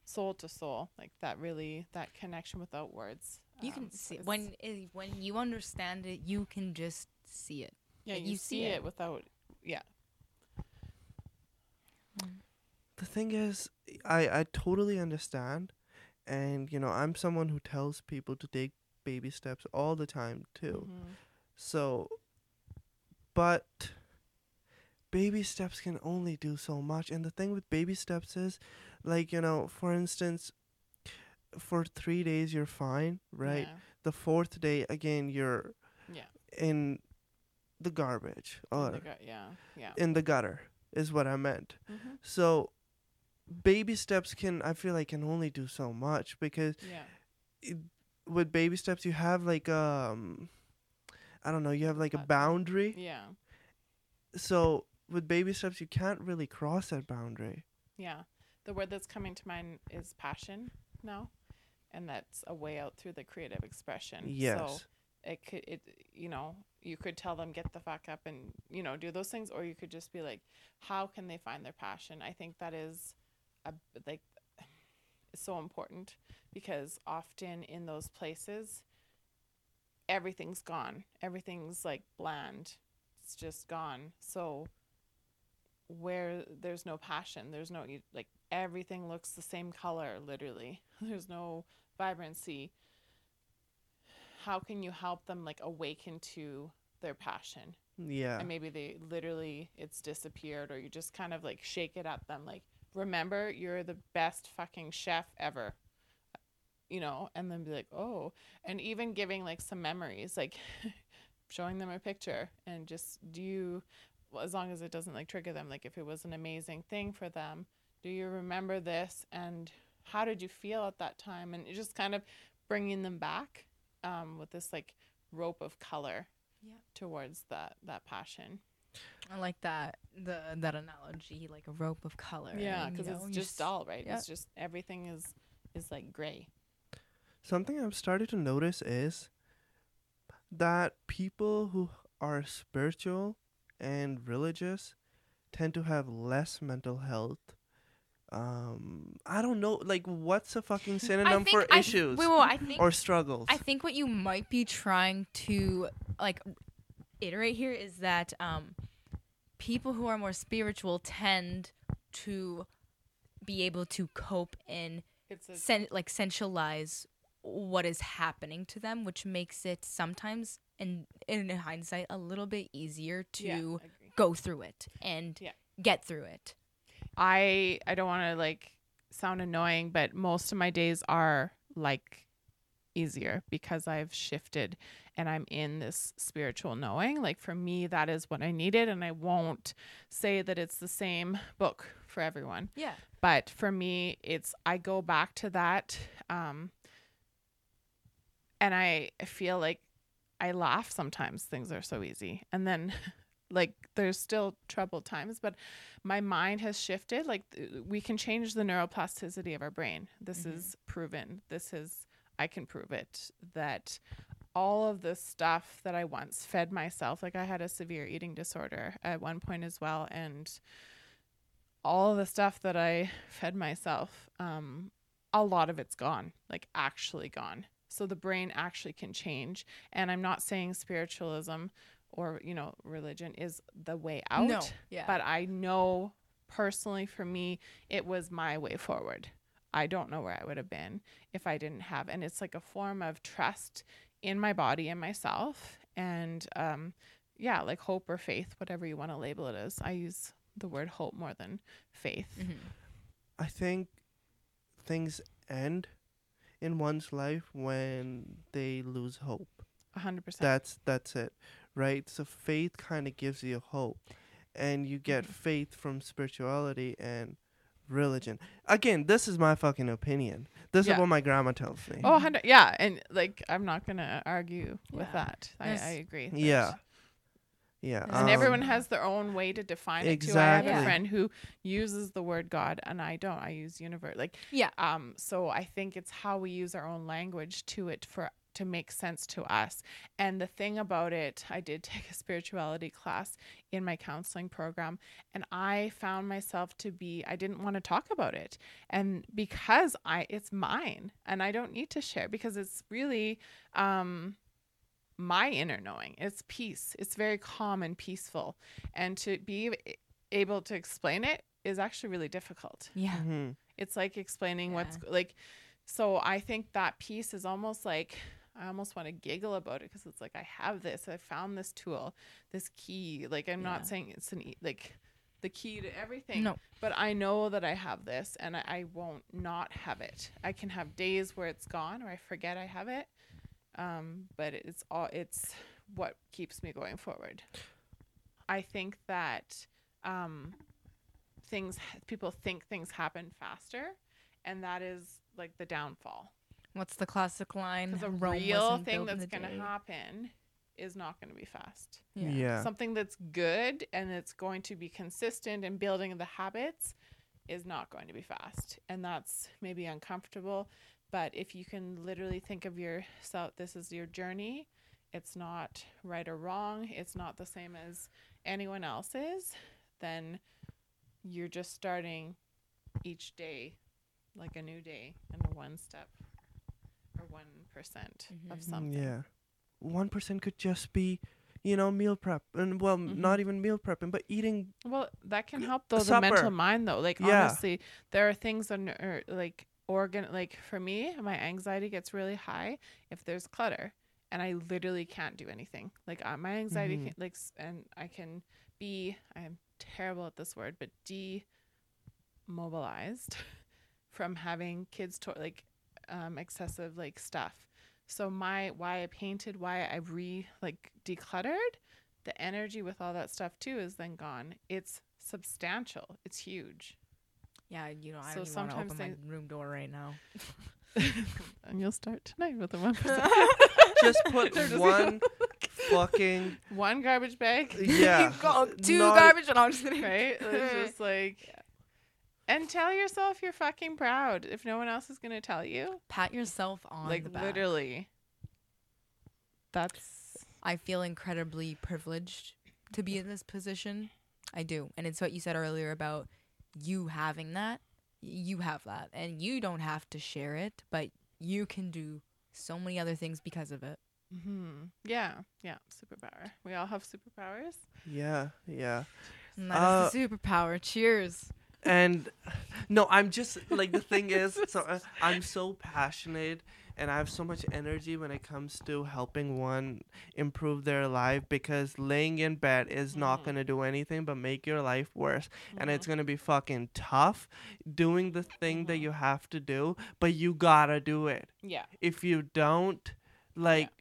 soul to soul like that really that connection without words You um, can see is- when i- when you understand it, you can just see it. yeah like, you, you see see it it. without yeah the thing is i i totally understand and you know i'm someone who tells people to take baby steps all the time too Mhm. so but baby steps can only do so much and the thing with baby steps is like you know for instance for 3 days you're fine right the fourth day again you're Yeah. in the garbage or In the gut- yeah. Yeah. in the gutter is what I meant. hmm So baby steps can I feel like can only do so much because Yeah. with baby steps you have like um I don't know, you have like a boundary. Yeah. So with baby steps you can't really cross that boundary. Yeah. The word that's coming to mind is passion now. And that's a way out through the creative expression. Yes. So it could it you know, you could tell them get the fuck up and, you know, do those things or you could just be like, how can they find their passion? I think that is a like so important because often in those places everything's gone. Everything's like bland. It's just gone. So where there's no passion, there's no like everything looks the same color literally. There's no vibrancy. How can you help them like awaken to their passion? Yeah. and maybe they literally it's disappeared or you just kind of like shake it at them like remember you're the best fucking chef ever you know and then be like oh and even giving like some memories like showing them a picture and just do you well, as long as it doesn't like trigger them like if it was an amazing thing for them do you remember this and how did you feel at that time and just kind of bringing them back um, with this like rope of color Yeah. towards that that passion I like that the that analogy, like a rope of color. yeah because it's you just all right. yeah. it's just everything is is like gray Something I've started to notice is that people who are spiritual and religious tend to have less mental health. Um, I don't know, like what's a fucking I synonym think for I- issues Wait, wait, I think or struggles? I think what you might be trying to like iterate here is that um, people who are more spiritual tend to be able to cope and it's a sen- like centralize what is happening to them, which makes it sometimes, in in hindsight, a little bit easier to yeah, go through it and Yeah. get through it. i i don't want to like sound annoying but most of my days are like easier because i've shifted and i'm in this spiritual knowing. Like for me that is what i needed and i won't say that it's the same book for everyone. Yeah. but for me it's i go back to that um and i feel like i laugh sometimes things are so easy. And then like there's still troubled times but my mind has shifted. Like th- we can change the neuroplasticity of our brain. This Mhm. is proven. This is i can prove it that all of the stuff that i once fed myself like i had a severe eating disorder at one point as well and all the stuff that I fed myself, um, a lot of it's gone, like actually gone. So the brain actually can change. And I'm not saying spiritualism or, you know, religion is the way out. No. Yeah. But I know personally for me, it was my way forward. I don't know where I would have been if I didn't have. And it's like a form of trust in my body and myself. And um, yeah, like hope or faith, whatever you want to label it as. I use the word hope more than faith. Mhm. I think things end in one's life when they lose hope. A hundred percent. That's that's it, right? So faith kind of gives you hope, and you get Mhm. faith from spirituality and religion. Again, this is my fucking opinion. This Yeah. is what my grandma tells me. Oh, 100 yeah, and like I'm not gonna argue with Yeah. that. I, There's- I agree. that- Yeah. yeah, and everyone um, has their own way to define it too. I have a Exactly. friend who uses the word God, and I don't. I use universe. Like Yeah. um. So I think it's how we use our own language to it for to make sense to us. And the thing about it, I did take a spirituality class in my counseling program, and I found myself to be I didn't want to talk about it, and because I it's mine, and I don't need to share because it's really um my inner knowing. It's peace. It's very calm and peaceful. And to be able to explain it is actually really difficult. Yeah. mhm. It's like explaining what's like so I think that piece is almost like I almost want to giggle about it because it's like I have this. I found this tool, this key. Like I'm Yeah. not saying it's an e- like the key to everything. No. But I know that I have this, and I, I won't not have it. I can have days where it's gone or I forget I have it. Um, but it's all it's what keeps me going forward. I think that um, things people think things happen faster, and that is like the downfall. What's the classic line? Because a Rome real thing that's going to happen is not going to be fast. Yeah. Something that's good and it's going to be consistent and building the habits is not going to be fast. And that's maybe uncomfortable. But if you can literally think of yourself, this is your journey, it's not right or wrong, it's not the same as anyone else's, then you're just starting each day like a new day and one step or 1% of something. Yeah. One percent could just be, you know, meal prep, and well, Mhm. not even meal prepping, but eating. Well, that can help though the supper. mental mind though. Like Yeah. honestly, there are things on er, like organ like for me, my anxiety gets really high if there's clutter, and I literally can't do anything. Like uh, my anxiety Mhm. can, like and I can be I'm terrible at this word, but demobilized from having kids to like um excessive like stuff. So my why I painted, why I re like decluttered, the energy with all that stuff too is then gone. It's substantial. It's huge. Yeah, you know, I So don't even want to sometimes open my room door right now. and you'll start tonight with the one percent. Just put They're one fucking one garbage bag. yeah. Two not- garbage and I'm just kidding. Right? It's just like and tell yourself you're fucking proud if no one else is gonna tell you. Pat yourself on like the back. literally. That's I feel incredibly privileged to be in this position. I do. And it's what you said earlier about you having that. You have that. And you don't have to share it, but you can do so many other things because of it. hmm yeah, yeah, superpower. We all have superpowers. Yeah, yeah. And that is Uh, the superpower. Cheers. And no, I'm just like the thing is, so uh, I'm so passionate and I have so much energy when it comes to helping one improve their life because laying in bed is not Mhm. going to do anything but make your life worse and it's Mhm. going to be fucking tough doing the thing that Mhm. you have to do but you got to do it yeah. if you don't like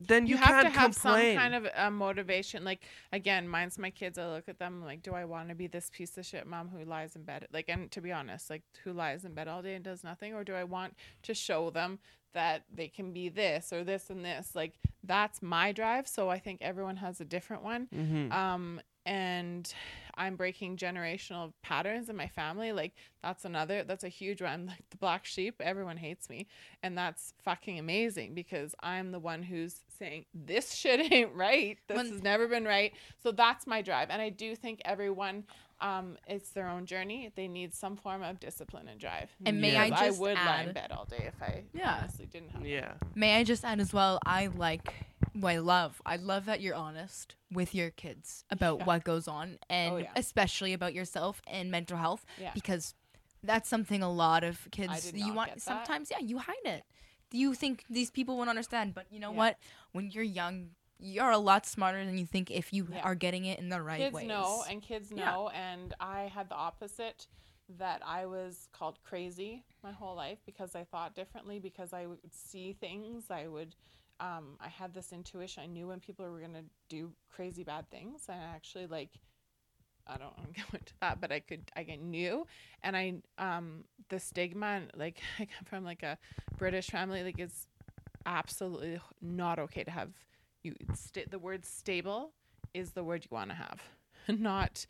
then you, you, have to have complain some kind of a motivation. Like again, mine's my kids. I look at them like, do I want to be this piece of shit mom who lies in bed? Like, and to be honest, like who lies in bed all day and does nothing, or do I want to show them that they can be this or this and this? Like that's my drive. So I think everyone has a different one. hmm Um, and I'm breaking generational patterns in my family. Like that's another, that's a huge one. I'm like the black sheep. Everyone hates me. And that's fucking amazing because I'm the one who's saying this shit ain't right. This When- has never been right. So that's my drive. And I do think everyone, um, it's their own journey. They need some form of discipline and drive. And may Yeah. I Because just would lie in bed all day if I Yeah. honestly didn't have. yeah may I just add as well, I like what I love. I love that you're honest with your kids about Yeah. what goes on and Oh, yeah. especially about yourself and mental health Yeah. because that's something a lot of kids you want sometimes yeah you hide it you think these people won't understand but you know what when you're young you're a lot smarter than you think if you are getting it in the right way. kids ways know and kids know and i had the opposite that i was called crazy my whole life because i thought differently because i would see things i would um, i had this intuition. I knew when people were to do crazy bad things and i actually like i don't want to go into that but i could i knew and i um the stigma and like i come from like a british family like it's absolutely not okay to have you st- the word stable is the word you want to have not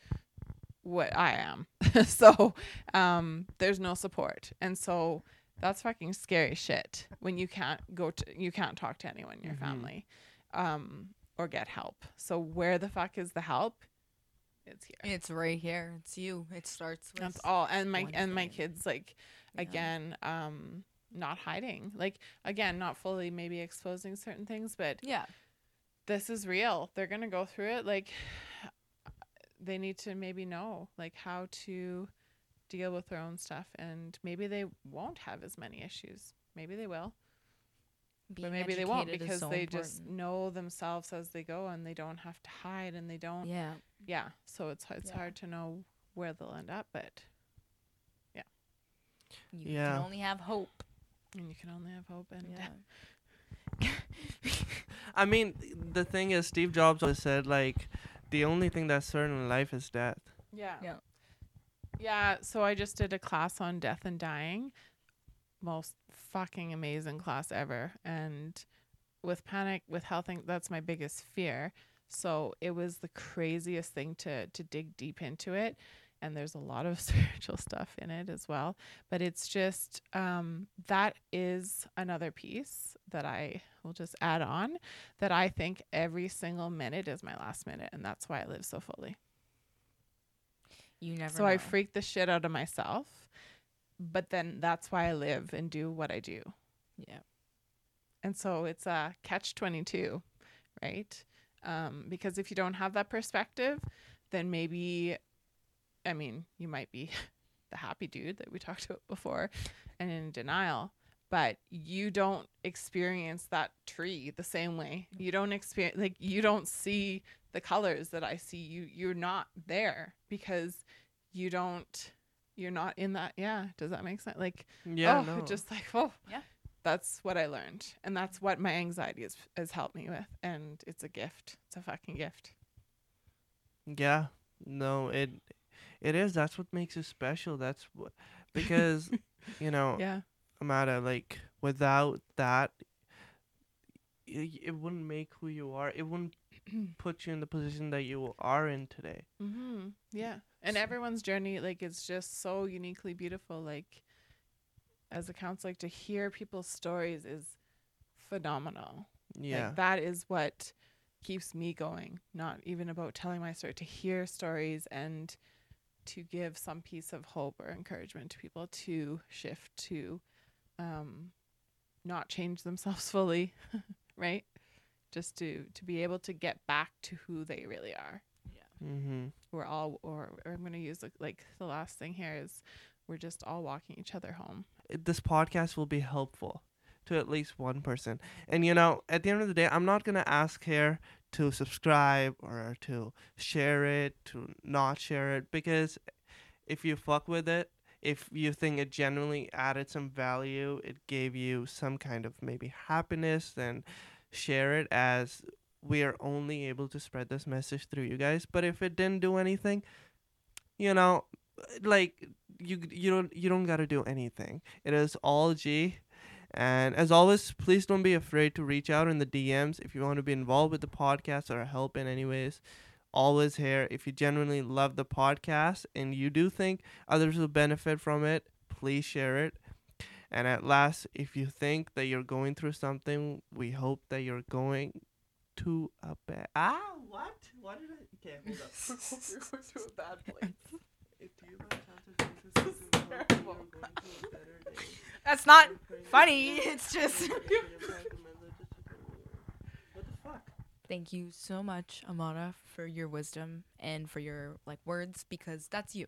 what I am. so um, there's no support, and so that's fucking scary shit when you can't go to you can't talk to anyone in your Mhm. family, um, or get help. So where the fuck is the help? It's here. it's right here it's you it starts with That's all. And my and my kids like yeah. again, um, not hiding. Like again, not fully maybe exposing certain things, but yeah this is real. They're gonna go through it. Like they need to maybe know like how to deal with their own stuff, and maybe they won't have as many issues. Maybe they will. Being but maybe they won't because so they just know themselves as they go and they don't have to hide and they don't Yeah. yeah so it's it's Yeah. hard to know where they'll end up but yeah. You Yeah. can only have hope. and you can only have hope and Yeah. I mean, the thing is, Steve Jobs always said like, the only thing that's certain in life is death. yeah Yeah. Yeah so i just did a class on death and dying. Most fucking amazing class ever. And with panic with health that's my biggest fear. So it was the craziest thing to to dig deep into it. And there's a lot of spiritual stuff in it as well. But it's just um that is another piece that i will just add on that i think every single minute is my last minute. And that's why i live so fully You never so know. I freak the shit out of myself. But then that's why I live and do what I do. Yeah. And so it's a catch 22, right? Um, because if you don't have that perspective, then maybe, I mean, you might be the happy dude that we talked about before and in denial, but you don't experience that tree the same way. You don't experience, like, you don't see the colors that I see. You, you're not there because you don't, you're not in that. Yeah. Does that make sense? Like, Yeah, oh, no. just like, oh, Yeah. That's what I learned, and that's what my anxiety has has helped me with, and it's a gift. It's a fucking gift. Yeah, no, it it is. That's what makes it special. That's what because you know, Yeah, Amada, like without that, it, it wouldn't make who you are. It wouldn't put you in the position that you are in today. mm-hmm. yeah, and So- everyone's journey, like, it's just so uniquely beautiful. Like, as a counselor, like, to hear people's stories is phenomenal. Yeah, Like, that is what keeps me going. Not even about telling my story, to hear stories and to give some piece of hope or encouragement to people to shift to um, not change themselves fully, right? Just to to be able to get back to who they really are. mm-hmm. We're all, or, or I'm going to use like, like the last thing here is we're just all walking each other home. this podcast will be helpful to at least one person. And you know, at the end of the day, I'm not gonna ask here to subscribe or to share it, to not share it, because if you fuck with it, if you think it genuinely added some value, it gave you some kind of maybe happiness, then share it as we are only able to spread this message through you guys. But if it didn't do anything, you know, like you you don't you don't gotta do anything. It is all G. And as always, please don't be afraid to reach out in the DMs if you want to be involved with the podcast or help in any ways. Always here. If you genuinely love the podcast and you do think others will benefit from it, please share it. And at last, if you think that you're going through something, we hope that you're going to a bad. Ah, what? What did I? Okay, hold up. You're going to a bad place. If you by chance are going through something, we hope you're going to a better day. That's not funny. It's just. Thank you so much, Amada, for your wisdom and for your like words because that's you.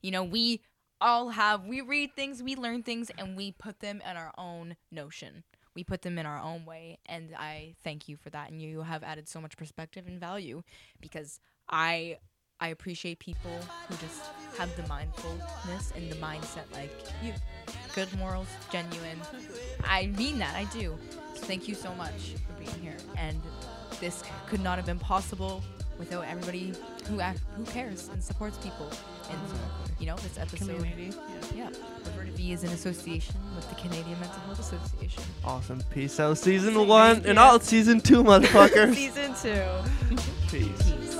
You know, we all have we read things, we learn things and we put them in our own notion. We put them in our own way and I thank you for that and you have added so much perspective and value because I I appreciate people who just have the mindfulness and the mindset like you. Good morals, genuine. I mean that, I do. Thank you so much for being here. And this could not have been possible without everybody who act, who cares and supports people. And you know, this episode, Community. Yeah. yeah, Averta V is in association with the Canadian Mental Health Association. Awesome. Peace out. Season Thank one and you. all season two, motherfuckers. Season two. Peace. Peace.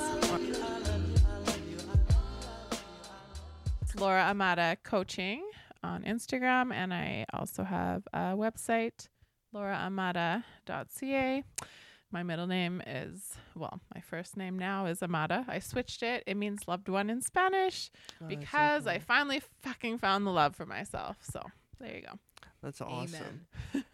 It's Laura Amata Coaching on Instagram, and I also have a website, lauraamata.ca. My middle name is, well, my first name now is Amada. I switched it. It means loved one in Spanish Oh, because I finally fucking found the love for myself. So there you go. That's awesome.